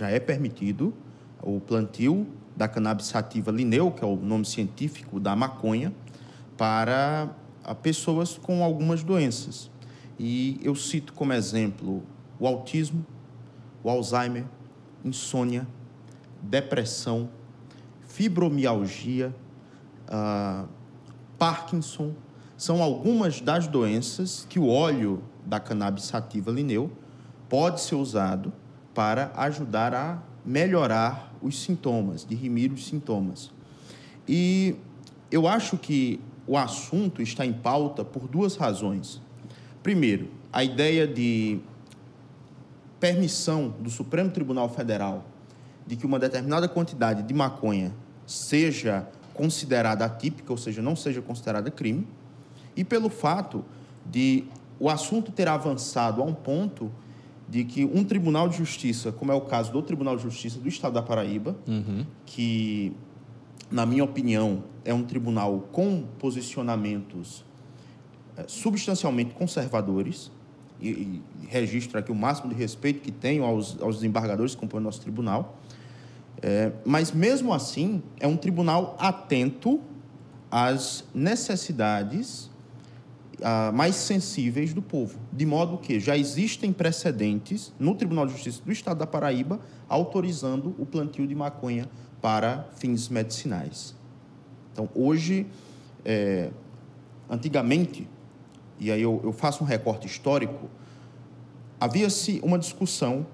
já é permitido o plantio da cannabis sativa lineu, que é o nome científico da maconha, para pessoas com algumas doenças. E eu cito como exemplo o autismo, o Alzheimer, insônia, depressão, fibromialgia, uh, Parkinson. São algumas das doenças que o óleo da cannabis sativa lineu pode ser usado para ajudar a melhorar os sintomas, dirimir os sintomas. E eu acho que o assunto está em pauta por duas razões. Primeiro, a ideia de permissão do Supremo Tribunal Federal de que uma determinada quantidade de maconha seja considerada atípica, ou seja, não seja considerada crime, e pelo fato de o assunto ter avançado a um ponto de que um tribunal de justiça, como é o caso do Tribunal de Justiça do Estado da Paraíba, uhum. que, na minha opinião, é um tribunal com posicionamentos é, substancialmente conservadores, e, e registro aqui o máximo de respeito que tenho aos, aos desembargadores que compõem o nosso tribunal, é, mas mesmo assim é um tribunal atento às necessidades mais sensíveis do povo. De modo que já existem precedentes no Tribunal de Justiça do Estado da Paraíba autorizando o plantio de maconha para fins medicinais. Então, hoje, é, antigamente, e aí eu, eu faço um recorte histórico, havia-se uma discussão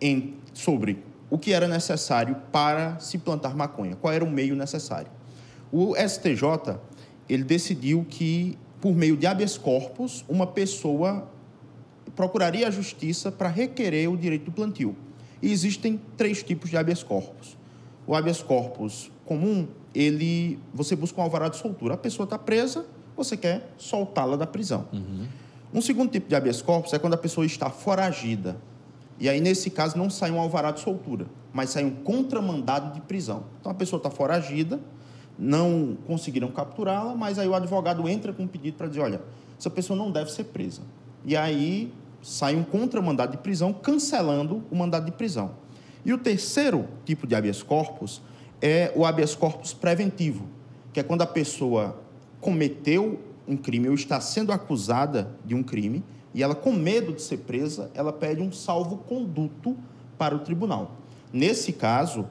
em, sobre o que era necessário para se plantar maconha, qual era o meio necessário. O STJ ele decidiu que por meio de habeas corpus, uma pessoa procuraria a justiça para requerer o direito do plantio. E existem três tipos de habeas corpus. O habeas corpus comum, ele, você busca um alvará de soltura. A pessoa está presa, você quer soltá-la da prisão. Uhum. Um segundo tipo de habeas corpus é quando a pessoa está foragida. E aí, nesse caso, não sai um alvará de soltura, mas sai um contramandado de prisão. Então, a pessoa está foragida, não conseguiram capturá-la, mas aí o advogado entra com um pedido para dizer, olha, essa pessoa não deve ser presa. E aí sai um contramandado de prisão cancelando o mandado de prisão. E o terceiro tipo de habeas corpus é o habeas corpus preventivo, que é quando a pessoa cometeu um crime ou está sendo acusada de um crime e ela, com medo de ser presa, ela pede um salvo-conduto para o tribunal. Nesse caso,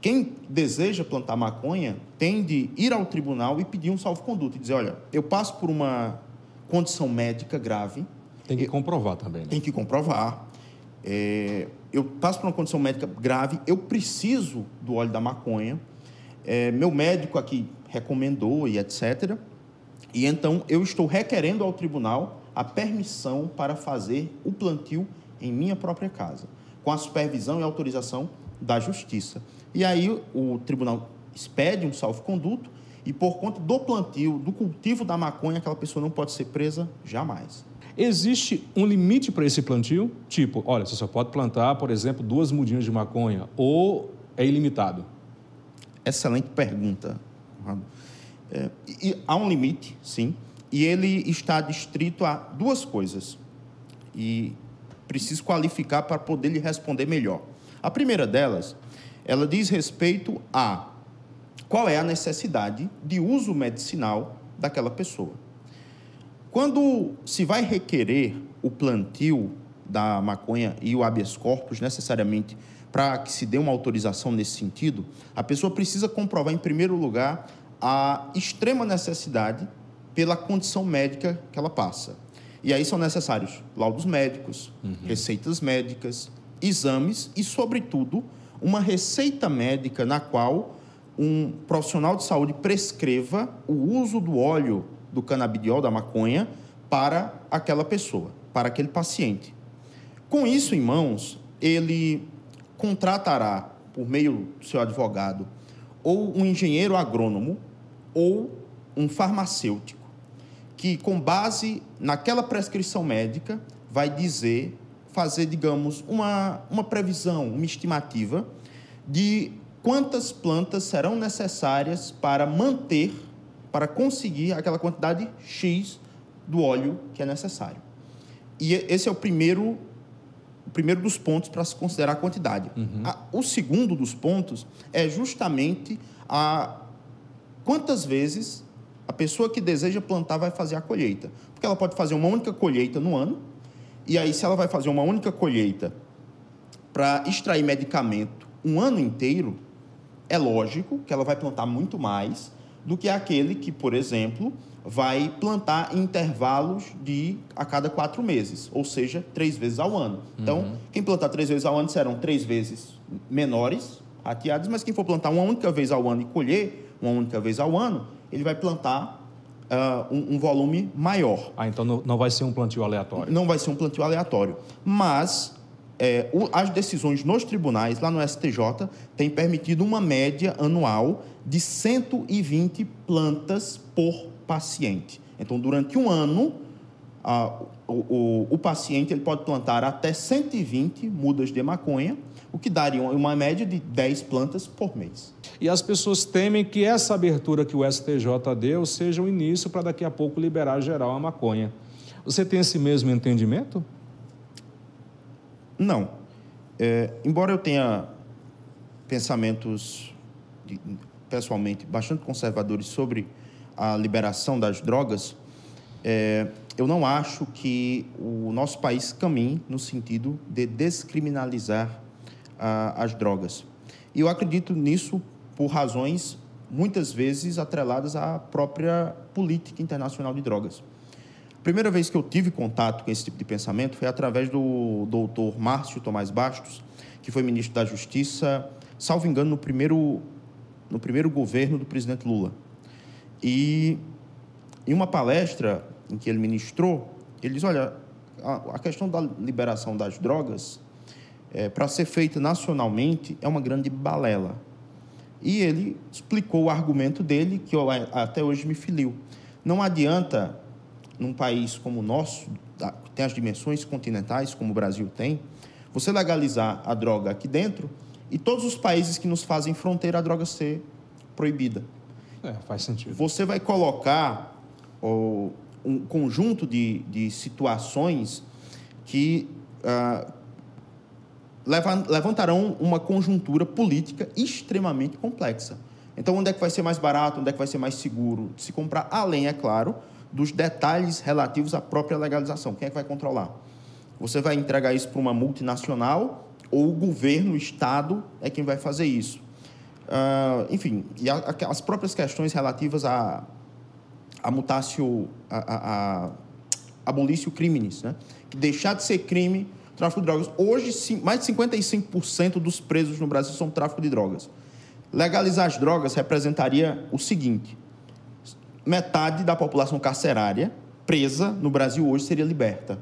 quem deseja plantar maconha tem de ir ao tribunal e pedir um salvo-conduto e dizer: olha, eu passo por uma condição médica grave. Tem que eu, comprovar também, né? Tem que comprovar. É, eu passo por uma condição médica grave, eu preciso do óleo da maconha. É, meu médico aqui recomendou e etc. E então eu estou requerendo ao tribunal a permissão para fazer o plantio em minha própria casa, com a supervisão e autorização da justiça. E aí o tribunal expede um salvo-conduto e por conta do plantio, do cultivo da maconha, aquela pessoa não pode ser presa jamais. Existe um limite para esse plantio? Tipo, olha, você só pode plantar, por exemplo, duas mudinhas de maconha ou é ilimitado? Excelente pergunta. É, e há um limite, sim, e ele está distrito a duas coisas. E preciso qualificar para poder lhe responder melhor. A primeira delas ela diz respeito a qual é a necessidade de uso medicinal daquela pessoa. Quando se vai requerer o plantio da maconha e o habeas corpus necessariamente para que se dê uma autorização nesse sentido, a pessoa precisa comprovar, em primeiro lugar, a extrema necessidade pela condição médica que ela passa. E aí são necessários laudos médicos, uhum. receitas médicas, exames e, sobretudo, uma receita médica na qual um profissional de saúde prescreva o uso do óleo do canabidiol, da maconha, para aquela pessoa, para aquele paciente. Com isso em mãos, ele contratará, por meio do seu advogado, ou um engenheiro agrônomo ou um farmacêutico, que, com base naquela prescrição médica, vai dizer fazer, digamos, uma, uma previsão, uma estimativa de quantas plantas serão necessárias para manter, para conseguir aquela quantidade X do óleo que é necessário. E esse é o primeiro o primeiro dos pontos para se considerar a quantidade. Uhum. A, o segundo dos pontos é justamente a quantas vezes a pessoa que deseja plantar vai fazer a colheita. Porque ela pode fazer uma única colheita no ano, e aí, se ela vai fazer uma única colheita para extrair medicamento um ano inteiro, é lógico que ela vai plantar muito mais do que aquele que, por exemplo, vai plantar em intervalos de a cada quatro meses, ou seja, três vezes ao ano. Então, uhum. quem plantar três vezes ao ano serão três vezes menores, rateados, mas quem for plantar uma única vez ao ano e colher uma única vez ao ano, ele vai plantar uh, um, um, volume maior. Ah, então não, não vai ser um plantio aleatório? Não vai ser um plantio aleatório. Mas é, o, as decisões nos tribunais, lá no STJ, têm permitido uma média anual de 120 plantas por paciente. Então, durante um ano, a, o, o, o, paciente ele pode plantar até 120 mudas de maconha, o que daria uma média de 10 plantas por mês. E as pessoas temem que essa abertura que o STJ deu seja o início para daqui a pouco liberar geral a maconha. Você tem esse mesmo entendimento? Não. É, embora eu tenha pensamentos, de, pessoalmente, bastante conservadores sobre a liberação das drogas, é, eu não acho que o nosso país caminhe no sentido de descriminalizar a, as drogas. E eu acredito nisso por razões muitas vezes atreladas à própria política internacional de drogas. A primeira vez que eu tive contato com esse tipo de pensamento foi através do doutor Márcio Tomás Bastos, que foi ministro da Justiça, salvo engano, no primeiro, no primeiro governo do presidente Lula. E em uma palestra em que ele ministrou, ele diz: olha, a, a questão da liberação das drogas, é, para ser feita nacionalmente, é uma grande balela. E ele explicou o argumento dele, que eu, até hoje me filiu. Não adianta, num país como o nosso, que tem as dimensões continentais, como o Brasil tem, você legalizar a droga aqui dentro e todos os países que nos fazem fronteira a droga ser proibida. É, faz sentido. Você vai colocar oh, um conjunto de, de situações que ah, levantarão uma conjuntura política extremamente complexa. Então, onde é que vai ser mais barato, onde é que vai ser mais seguro de se comprar, além, é claro, dos detalhes relativos à própria legalização. Quem é que vai controlar? Você vai entregar isso para uma multinacional ou o governo, o Estado, é quem vai fazer isso? Uh, enfim, e a, a, as próprias questões relativas a, a mutácio, a, a, a abolício crimes, né? que deixar de ser crime tráfico de drogas. Hoje, sim, mais de 55% dos presos no Brasil são tráfico de drogas. Legalizar as drogas representaria o seguinte: metade da população carcerária presa no Brasil hoje seria liberta.